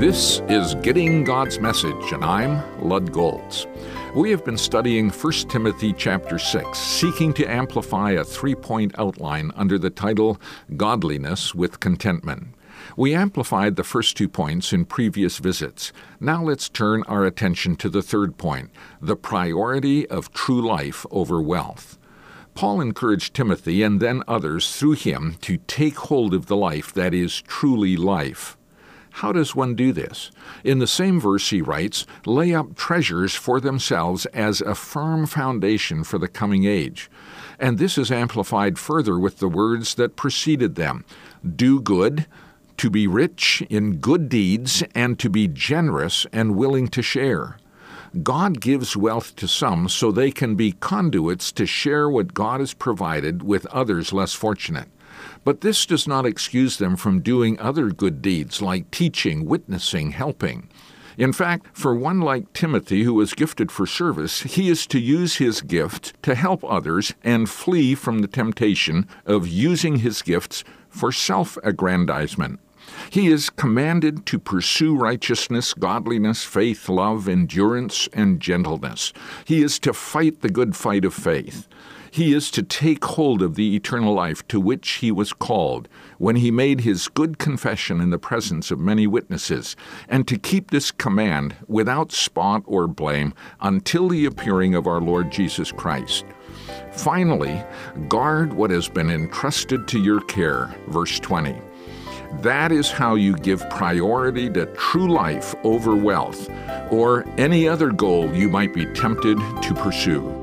This is Getting God's Message, and I'm Lud Golz. We have been studying 1 Timothy chapter 6, seeking to amplify a three point outline under the title Godliness with Contentment. We amplified the first two points in previous visits. Now let's turn our attention to the third point the priority of true life over wealth. Paul encouraged Timothy and then others through him to take hold of the life that is truly life. How does one do this? In the same verse, he writes, Lay up treasures for themselves as a firm foundation for the coming age. And this is amplified further with the words that preceded them Do good, to be rich in good deeds, and to be generous and willing to share. God gives wealth to some so they can be conduits to share what God has provided with others less fortunate. But this does not excuse them from doing other good deeds like teaching, witnessing, helping. In fact, for one like Timothy who is gifted for service, he is to use his gift to help others and flee from the temptation of using his gifts for self aggrandizement. He is commanded to pursue righteousness, godliness, faith, love, endurance, and gentleness. He is to fight the good fight of faith. He is to take hold of the eternal life to which he was called when he made his good confession in the presence of many witnesses, and to keep this command without spot or blame until the appearing of our Lord Jesus Christ. Finally, guard what has been entrusted to your care. Verse 20. That is how you give priority to true life over wealth or any other goal you might be tempted to pursue.